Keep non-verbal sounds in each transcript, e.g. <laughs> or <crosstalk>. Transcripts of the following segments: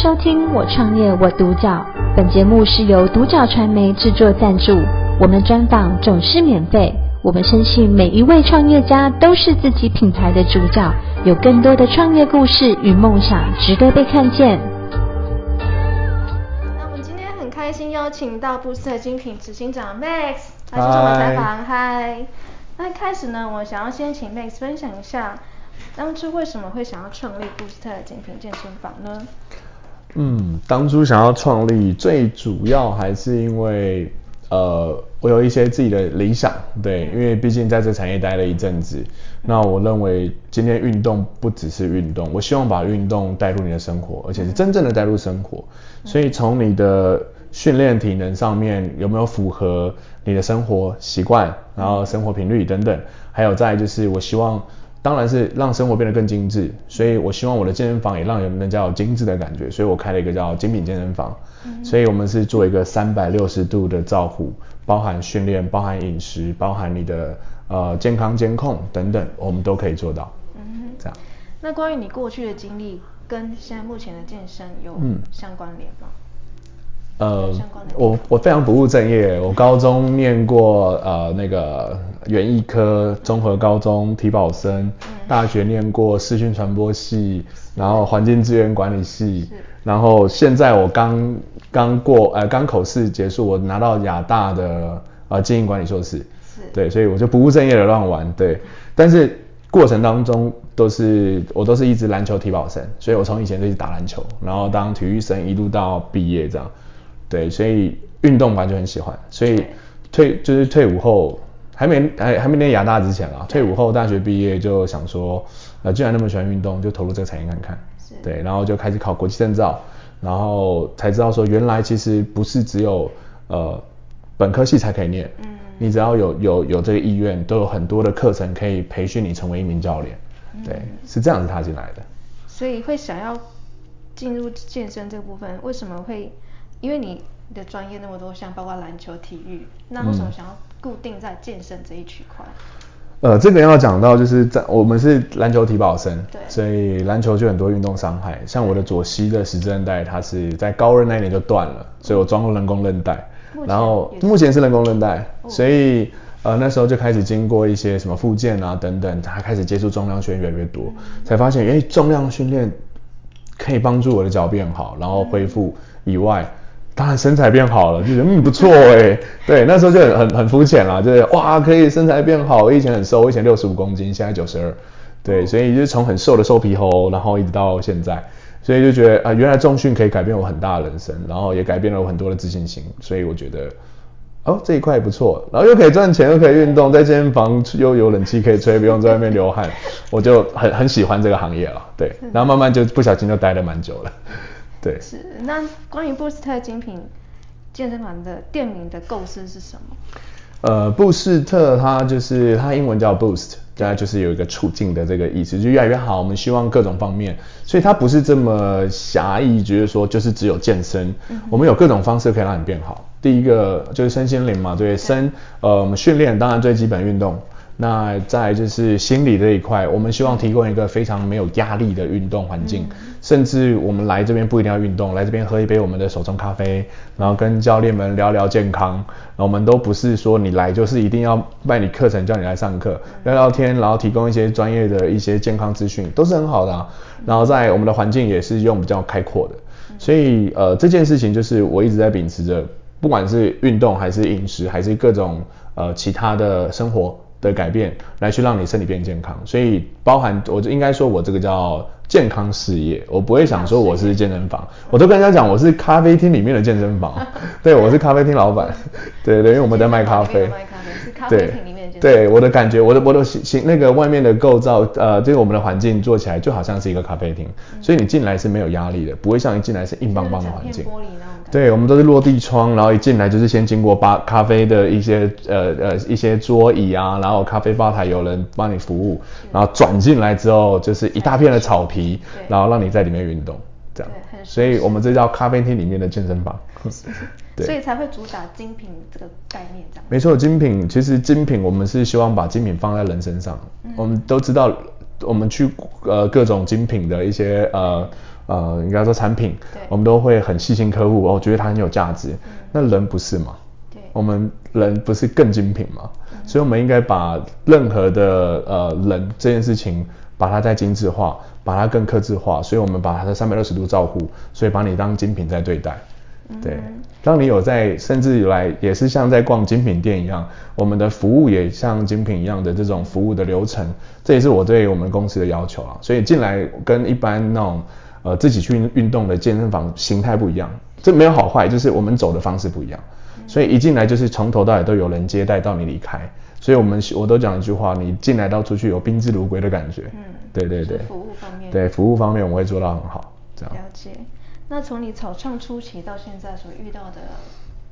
收听我创业我独角，本节目是由独角传媒制作赞助，我们专访总是免费。我们深信每一位创业家都是自己品牌的主角，有更多的创业故事与梦想值得被看见。那我们今天很开心邀请到 Boost 精品执行长 Max 来接受我们采访。嗨，那一开始呢，我想要先请 Max 分享一下。当初为什么会想要创立 Boost 精品健身房呢？嗯，当初想要创立，最主要还是因为，呃，我有一些自己的理想，对，因为毕竟在这产业待了一阵子，那我认为今天运动不只是运动，我希望把运动带入你的生活，而且是真正的带入生活，所以从你的训练体能上面有没有符合你的生活习惯，然后生活频率等等，还有再就是我希望。当然是让生活变得更精致，所以我希望我的健身房也让人家有精致的感觉，所以我开了一个叫精品健身房。嗯、所以我们是做一个三百六十度的照护，包含训练、包含饮食、包含你的呃健康监控等等，我们都可以做到。嗯，这样。那关于你过去的经历跟现在目前的健身有相关联吗？嗯呃，我我非常不务正业，我高中念过呃那个园艺科综合高中体保生，大学念过视讯传播系，然后环境资源管理系，然后现在我刚刚过呃刚口试结束，我拿到亚大的呃经营管理硕士，对，所以我就不务正业的乱玩，对，但是过程当中都是我都是一直篮球体保生，所以我从以前就一直打篮球，然后当体育生一路到毕业这样。对，所以运动本来就很喜欢，所以退就是退伍后还没还还没念亚大之前啊，退伍后大学毕业就想说，呃，既然那么喜欢运动，就投入这个产业看看。对，然后就开始考国际证照，然后才知道说原来其实不是只有呃本科系才可以念，嗯，你只要有有有这个意愿，都有很多的课程可以培训你成为一名教练。对，嗯，是这样子踏进来的。所以会想要进入健身这部分，为什么会？因为你的专业那么多项，包括篮球、体育，那为什么想要固定在健身这一区块？呃，这个要讲到就是在我们是篮球体保生，对，所以篮球就很多运动伤害，像我的左膝的十字韧带，它是在高二那一年就断了，所以我装了人工韧带，然后目前是人工韧带，所以呃那时候就开始经过一些什么复健啊等等，他开始接触重量训练越来越多，嗯、才发现哎重量训练可以帮助我的脚变好，然后恢复以外。嗯当然身材变好了，就觉得嗯不错哎，<laughs> 对，那时候就很很很肤浅啦，就是哇可以身材变好，我以前很瘦，我以前六十五公斤，现在九十二，对，所以就是从很瘦的瘦皮猴，然后一直到现在，所以就觉得啊、呃、原来重训可以改变我很大的人生，然后也改变了我很多的自信心，所以我觉得哦这一块也不错，然后又可以赚钱又可以运动，在健身房又有冷气可以吹，不用在外面流汗，我就很很喜欢这个行业了，对，然后慢慢就不小心就待了蛮久了。对，是那关于布斯特精品健身房的店名的构思是什么？呃，布斯特它就是它英文叫 Boost，大概就是有一个促进的这个意思，就越来越好。我们希望各种方面，所以它不是这么狭义，觉得说就是只有健身，嗯、我们有各种方式可以让你变好。第一个就是身心灵嘛，对，身呃我们训练当然最基本运动。那再就是心理这一块，我们希望提供一个非常没有压力的运动环境，嗯、甚至我们来这边不一定要运动，来这边喝一杯我们的手冲咖啡，然后跟教练们聊聊健康，我们都不是说你来就是一定要卖你课程叫你来上课，聊聊天，然后提供一些专业的一些健康资讯，都是很好的啊。然后在我们的环境也是用比较开阔的，所以呃这件事情就是我一直在秉持着，不管是运动还是饮食还是各种呃其他的生活。的改变来去让你身体变健康，所以包含我就应该说我这个叫健康事业，我不会想说我是健身房，我都跟人家讲我是咖啡厅里面的健身房，<laughs> 对，我是咖啡厅老板，对对，因为我们在卖咖啡，卖咖啡是咖啡厅里面的健身房，对，对我的感觉，我的我的形那个外面的构造，呃，就是我们的环境做起来就好像是一个咖啡厅，所以你进来是没有压力的，不会像一进来是硬邦邦的环境。对，我们都是落地窗，然后一进来就是先经过吧咖啡的一些呃呃一些桌椅啊，然后咖啡吧台有人帮你服务，然后转进来之后就是一大片的草皮，然后让你在里面运动，这样。所以我们这叫咖啡厅里面的健身房。<laughs> 对，所以才会主打精品这个概念，这样。没错，精品其实精品我们是希望把精品放在人身上。嗯、我们都知道，我们去呃各种精品的一些呃。呃，应该说产品，我们都会很细心客户，我觉得它很有价值。嗯、那人不是吗？对，我们人不是更精品吗？嗯、所以我们应该把任何的呃人这件事情，把它再精致化，把它更克制化。所以我们把它的三百六十度照顾，所以把你当精品在对待。对，嗯、当你有在，甚至有来也是像在逛精品店一样，我们的服务也像精品一样的这种服务的流程，这也是我对我们公司的要求啊。所以进来跟一般那种。呃，自己去运动的健身房形态不一样，这没有好坏，就是我们走的方式不一样。嗯、所以一进来就是从头到尾都有人接待到你离开，所以我们我都讲一句话，你进来到出去有宾至如归的感觉。嗯，对对对。服务方面。对服务方面我们会做到很好，这样。了解。那从你草创初期到现在所遇到的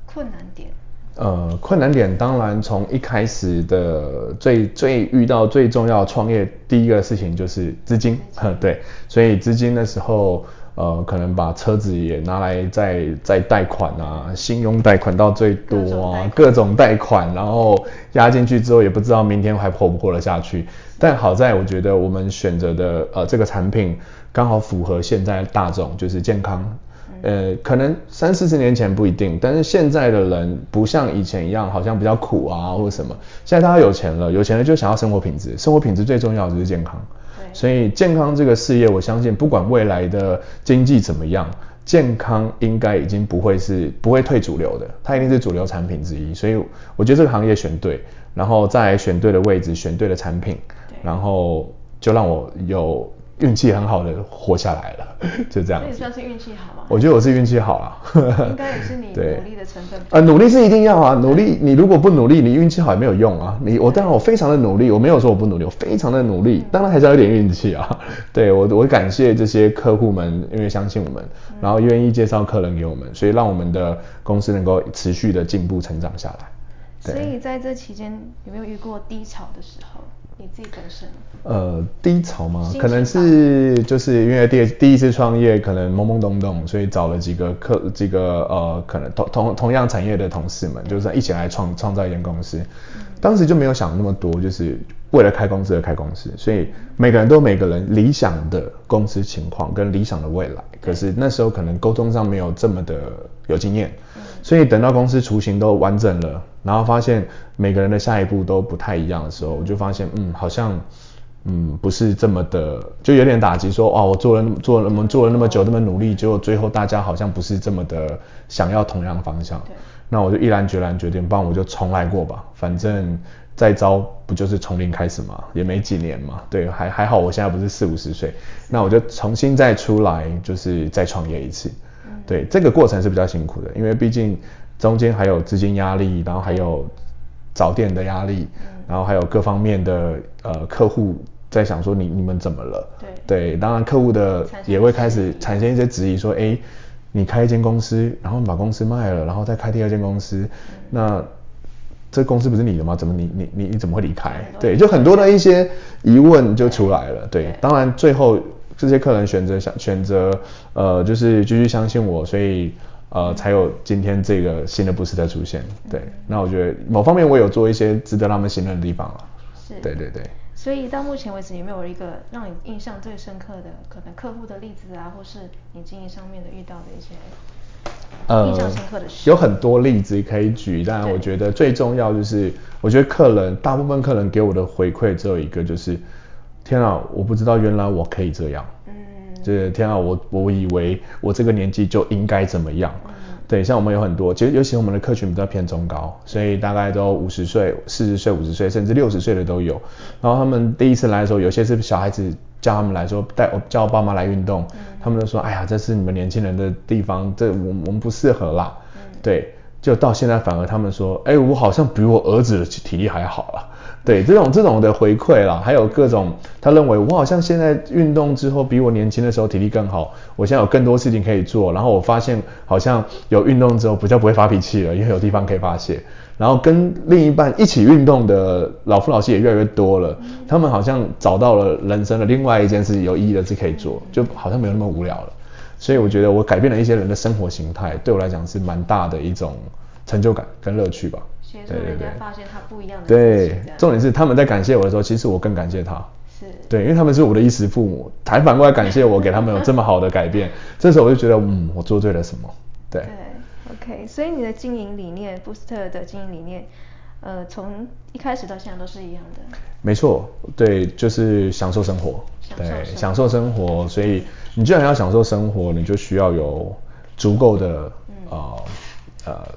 困难点？呃，困难点当然从一开始的最最遇到最重要创业第一个事情就是资金，呵，<laughs> 对，所以资金的时候，呃，可能把车子也拿来再再贷款啊，信用贷款到最多啊，各种贷款，款，然后押进去之后也不知道明天还活不活得下去。但好在我觉得我们选择的呃这个产品刚好符合现在大众就是健康。呃，可能三四十年前不一定，但是现在的人不像以前一样，好像比较苦啊或者什么。现在大家有钱了，有钱了就想要生活品质，生活品质最重要的就是健康。对。所以健康这个事业，我相信不管未来的经济怎么样，健康应该已经不会是不会退主流的，它一定是主流产品之一。所以我觉得这个行业选对，然后再选对的位置，选对的产品，然后就让我有。运气很好的活下来了，<laughs> 就这样。这也算是运气好吗？我觉得我是运气好啊。应该也是你 <laughs> 努力的成分。啊，努力是一定要啊，努力你如果不努力，你运气好也没有用啊。你我当然我非常的努力，我没有说我不努力，我非常的努力，当然还是要有点运气啊。<laughs> 对我我感谢这些客户们，因为相信我们，然后愿意介绍客人给我们，所以让我们的公司能够持续的进步成长下来。所以在这期间有没有遇过低潮的时候？你自己本身？呃，低潮吗？可能是就是因为第第一次创业，可能懵懵懂懂，所以找了几个客，几个呃，可能同同同样产业的同事们，就是一起来创创造一间公司。嗯、当时就没有想那么多，就是为了开公司而开公司，所以每个人都有每个人理想的公司情况跟理想的未来。可是那时候可能沟通上没有这么的有经验。所以等到公司雏形都完整了，然后发现每个人的下一步都不太一样的时候，我就发现，嗯，好像，嗯，不是这么的，就有点打击，说，哇，我做了做了我们做了那么久，那么努力，结果最后大家好像不是这么的想要同样的方向。那我就毅然决然决定，不然我就重来过吧，反正再招不就是从零开始嘛，也没几年嘛，对，还还好，我现在不是四五十岁，那我就重新再出来，就是再创业一次。对，这个过程是比较辛苦的，因为毕竟中间还有资金压力，然后还有找店的压力，嗯、然后还有各方面的呃客户在想说你你们怎么了？对，对，当然客户的也会开始产生一些质疑，说哎，你开一间公司，然后你把公司卖了，然后再开第二间公司，嗯、那这公司不是你的吗？怎么你你你你怎么会离开？对，就很多的一些疑问就出来了。对，对当然最后。这些客人选择想选择，呃，就是继续相信我，所以呃，才有今天这个新的 Boost 的出现。对，那我觉得某方面我有做一些值得他们信任的地方了。是，对对对。所以到目前为止，有没有一个让你印象最深刻的可能客户的例子啊，或是你经营上面的遇到的一些印象深刻的事？呃，有很多例子可以举，但我觉得最重要就是，我觉得客人大部分客人给我的回馈只有一个，就是。天啊，我不知道原来我可以这样。嗯，就是天啊，我我以为我这个年纪就应该怎么样。嗯，对，像我们有很多，其实尤其我们的客群比较偏中高，所以大概都五十岁、四十岁、五十岁，甚至六十岁的都有。然后他们第一次来的时候，有些是小孩子叫他们来说带我叫我爸妈来运动，嗯，他们就说，哎呀，这是你们年轻人的地方，这我我们不适合啦。嗯，对，就到现在反而他们说，哎，我好像比我儿子的体力还好了。对，这种这种的回馈啦，还有各种，他认为我好像现在运动之后比我年轻的时候体力更好，我现在有更多事情可以做，然后我发现好像有运动之后比较不会发脾气了，因为有地方可以发泄，然后跟另一半一起运动的老夫老妻也越来越多了，他们好像找到了人生的另外一件事有意义的事可以做，就好像没有那么无聊了，所以我觉得我改变了一些人的生活形态，对我来讲是蛮大的一种成就感跟乐趣吧。协助人家发现他不一样的。对，重点是他们在感谢我的时候，其实我更感谢他。是，对，因为他们是我的衣食父母，还反过来感谢我给他们有这么好的改变，<laughs> 这时候我就觉得，嗯，我做对了什么？对。对，OK，所以你的经营理念，Boost 的经营理念，呃，从一开始到现在都是一样的。没错，对，就是享受生活，享受生活，对，享受生活。所以你既然要享受生活，你就需要有足够的、嗯、呃呃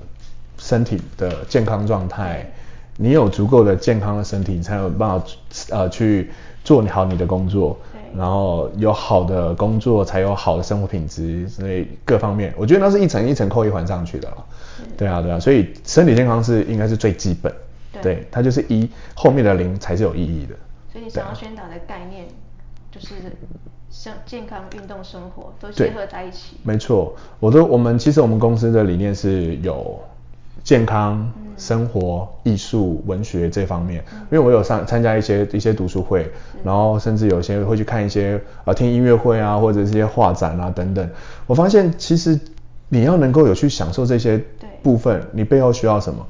身体的健康状态。你有足够的健康的身体，你才有办法呃去做好你的工作。然后有好的工作，才有好的生活品质，所以各方面，我觉得那是一层一层扣一环上去的了。对啊，对啊，所以身体健康是应该是最基本。对，对，它就是一，后面的零才是有意义的。所以你想要宣导的概念，就是像健康、运动、生活都结合在一起。没错，我都我们其实我们公司的理念是有健康、嗯、生活、艺术、文学这方面。嗯、因为我有上参加一些一些读书会，然后甚至有些会去看一些呃听音乐会啊，或者是一些画展啊等等。我发现其实你要能够有去享受这些部分，你背后需要什么？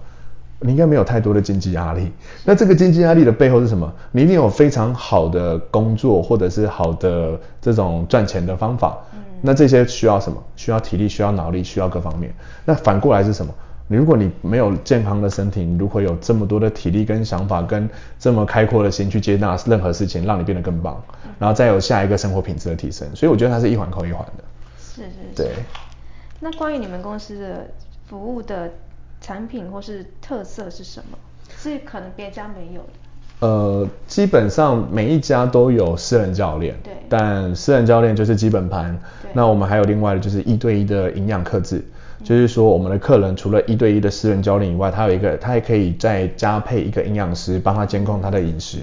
你应该没有太多的经济压力。那这个经济压力的背后是什么？你一定有非常好的工作，或者是好的这种赚钱的方法。嗯。那这些需要什么？需要体力，需要脑力，需要各方面。那反过来是什么？你如果你没有健康的身体，你如何有这么多的体力跟想法，跟这么开阔的心去接纳任何事情，让你变得更棒，然后再有下一个生活品质的提升。所以我觉得它是一环扣一环的。是是是。对。那关于你们公司的服务的。产品或是特色是什么？是可能别家没有的。呃，基本上每一家都有私人教练，对。但私人教练就是基本盘。对。那我们还有另外的就是一对一的营养克制，嗯，就是说我们的客人除了一对一的私人教练以外，他有一个，他还可以再加配一个营养师帮他监控他的饮食，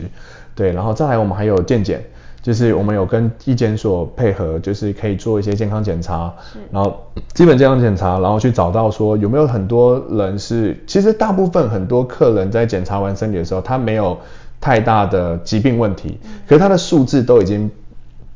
对。然后再来我们还有健检。就是我们有跟医检所配合，就是可以做一些健康检查，然后基本健康检查，然后去找到说有没有很多人是，其实大部分很多客人在检查完身体的时候，他没有太大的疾病问题，可是他的数字都已经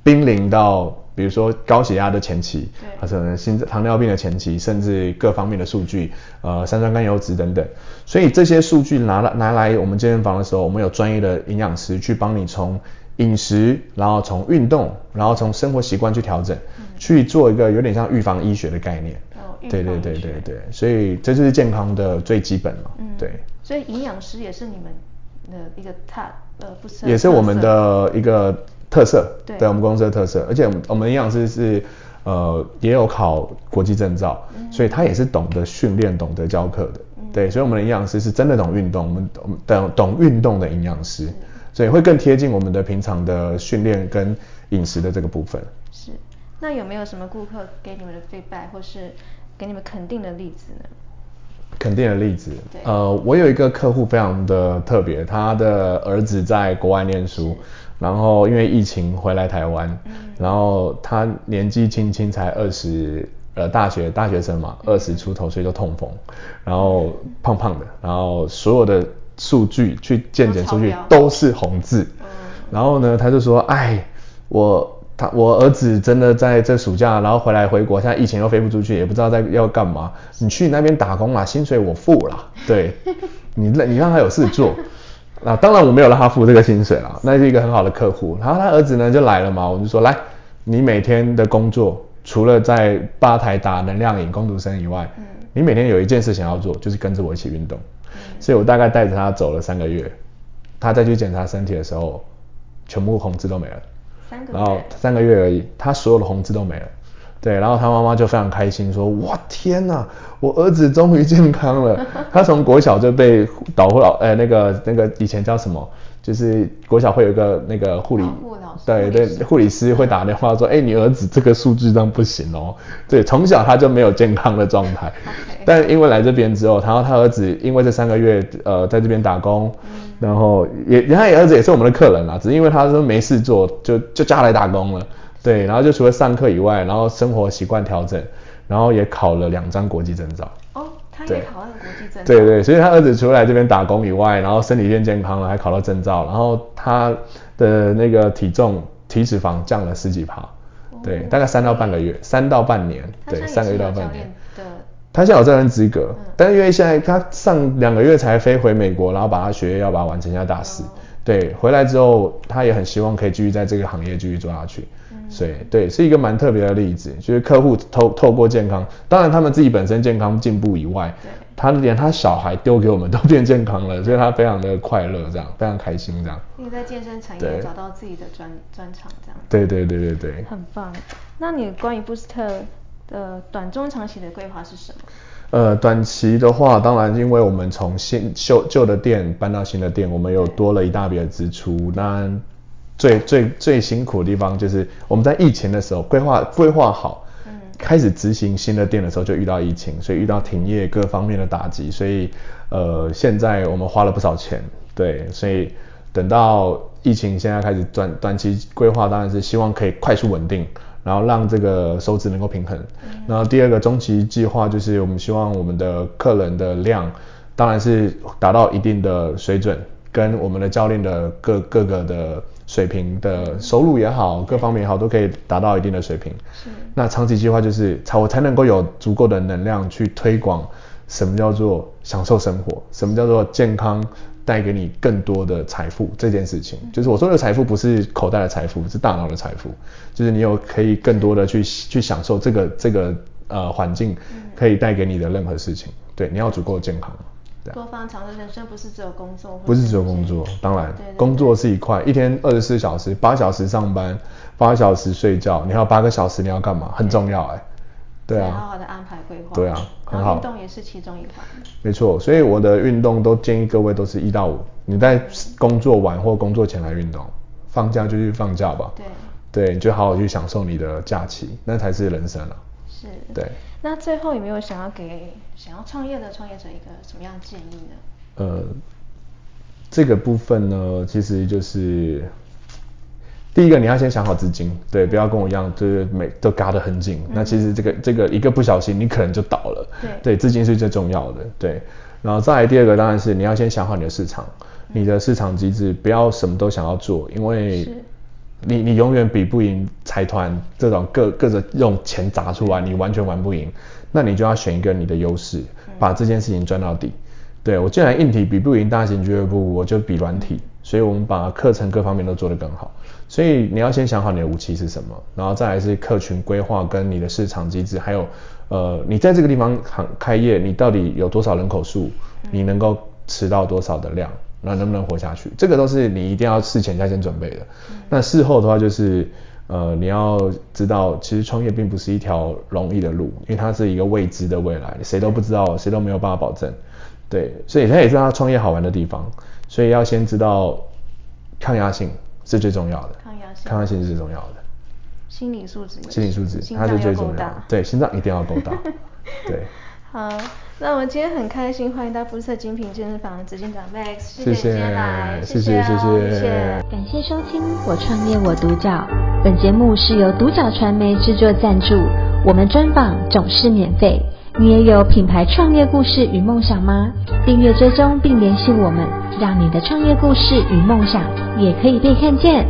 濒临到，比如说高血压的前期，或者心糖尿病的前期，甚至各方面的数据，呃，三酸甘油酯等等，所以这些数据拿来拿来我们健身房的时候，我们有专业的营养师去帮你从。饮食，然后从运动，然后从生活习惯去调整，嗯，去做一个有点像预防医学的概念。哦，对对对对对，所以这就是健康的最基本嘛。嗯，对。所以营养师也是你们的一个特呃不是也是我们的一个特色，对，对我们公司的特色。而且我们营养师是呃也有考国际证照，嗯，所以他也是懂得训练、懂得教课的，嗯。对，所以我们的营养师是真的懂运动，我们懂懂运动的营养师。所以会更贴近我们的平常的训练跟饮食的这个部分。是，那有没有什么顾客给你们的 feedback 或是给你们肯定的例子呢？肯定的例子，呃，我有一个客户非常的特别，他的儿子在国外念书，然后因为疫情回来台湾，嗯，然后他年纪轻轻才二十，呃，大学大学生嘛，二十出头，所以就痛风，然后胖胖的，然后所有的。数据去健检数据都是红字，然后呢，他就说，哎，我他我儿子真的在这暑假，然后回来回国，现在疫情又飞不出去，也不知道在要干嘛。你去你那边打工啦，薪水我付啦，对，你你让他有事做。那当然我没有让他付这个薪水了，那是一个很好的客户。然后他儿子呢就来了嘛，我就说，来，你每天的工作除了在吧台打能量饮工读生以外，嗯你每天有一件事情要做，就是跟着我一起运动。所以我大概带着他走了三个月，他再去检查身体的时候，全部红字都没了。三个月。然后三个月而已，他所有的红字都没了。对，然后他妈妈就非常开心说：哇天哪，我儿子终于健康了。<laughs> 他从国小就被导护老，呃那个那个以前叫什么？就是国小会有一个那个护理，对对，护理师会打电话说，哎、欸，你儿子这个数据这样不行哦。对，从小他就没有健康的状态。<laughs> 但因为来这边之后，然后他儿子因为这三个月呃在这边打工，嗯、然后也他儿子也是我们的客人啦，只是因为他说没事做，就就叫他来打工了。对，然后就除了上课以外，然后生活习惯调整，然后也考了两张国际证照。哦。他也考了国际证照。对对，所以他儿子除了来这边打工以外，然后身体变健康了，还考到证照，然后他的那个体重、体脂肪降了十几趴，对，大概三到半个月，三到半年，对，三个月到半年。他现在有教练资格，但是因为现在他上两个月才飞回美国，然后把他学业要把它完成一下大四，对，回来之后他也很希望可以继续在这个行业继续做下去。嗯，所以对，是一个蛮特别的例子，就是客户透透过健康，当然他们自己本身健康进步以外，对，他连他小孩丢给我们都变健康了，所以他非常的快乐，这样非常开心这样。因为在健身产业找到自己的专专长这样。对对对对对。很棒。那你关于 Boost 的短中长期的规划是什么？呃，短期的话，当然，因为我们从新旧旧的店搬到新的店，我们有多了一大笔的支出。那最最最辛苦的地方就是我们在疫情的时候规划规划好，嗯，开始执行新的店的时候就遇到疫情，所以遇到停业各方面的打击，所以呃，现在我们花了不少钱，对，所以等到疫情现在开始短短期规划，当然是希望可以快速稳定。然后让这个收支能够平衡。然后第二个中期计划就是我们希望我们的客人的量，当然是达到一定的水准，跟我们的教练的各各个的水平的收入也好，各方面也好，都可以达到一定的水平。是。那长期计划就是才我才能够有足够的能量去推广什么叫做享受生活，什么叫做健康。带给你更多的财富这件事情，就是我说的财富不是口袋的财富，是大脑的财富，就是你有可以更多的去去享受这个这个呃环境可以带给你的任何事情。对，你要足够健康。对。多方尝试人生不是只有工作。不是只有工作，当然，工作是一块，一天二十四小时，八小时上班，八小时睡觉，你还有八个小时你要干嘛？很重要哎。对啊，好好的安排规划。对啊，很好。运动也是其中一环。没错，所以我的运动都建议各位都是一到五，你在工作完或工作前来运动，放假就去放假吧。对。对，你就好好去享受你的假期，那才是人生啊。是。对。那最后有没有想要给想要创业的创业者一个什么样的建议呢？呃，这个部分呢，其实就是。第一个，你要先想好资金，对，不要跟我一样，就是每都嘎得很紧。嗯、那其实这个这个一个不小心，你可能就倒了。对，对，资金是最重要的。对，然后再来第二个，当然是你要先想好你的市场，嗯、你的市场机制，不要什么都想要做，因为你你永远比不赢财团这种各各种用钱砸出来，你完全玩不赢。那你就要选一个你的优势，把这件事情赚到底。对，我既然硬体比不赢大型俱乐部，我就比软体，所以我们把课程各方面都做得更好。所以你要先想好你的武器是什么，然后再来是客群规划跟你的市场机制，还有呃你在这个地方开开业，你到底有多少人口数，你能够吃到多少的量，那能不能活下去，这个都是你一定要事前要先准备的。那事后的话就是呃你要知道，其实创业并不是一条容易的路，因为它是一个未知的未来，谁都不知道，谁都没有办法保证。对，所以它也是他创业好玩的地方，所以要先知道抗压性。是最重要的，抗压性，抗压性是最重要的。心理素质，心理素质，它是最重要的。对，心脏一定要够大。<laughs> 对。好，那我们今天很开心，欢迎到布斯特精品健身房的执行长 Max，谢谢你今天来，谢谢谢谢谢谢。感谢收听我创业我独角，本节目是由独角传媒制作赞助，我们专访总是免费。你也有品牌创业故事与梦想吗？订阅追踪并联系我们，让你的创业故事与梦想也可以被看见。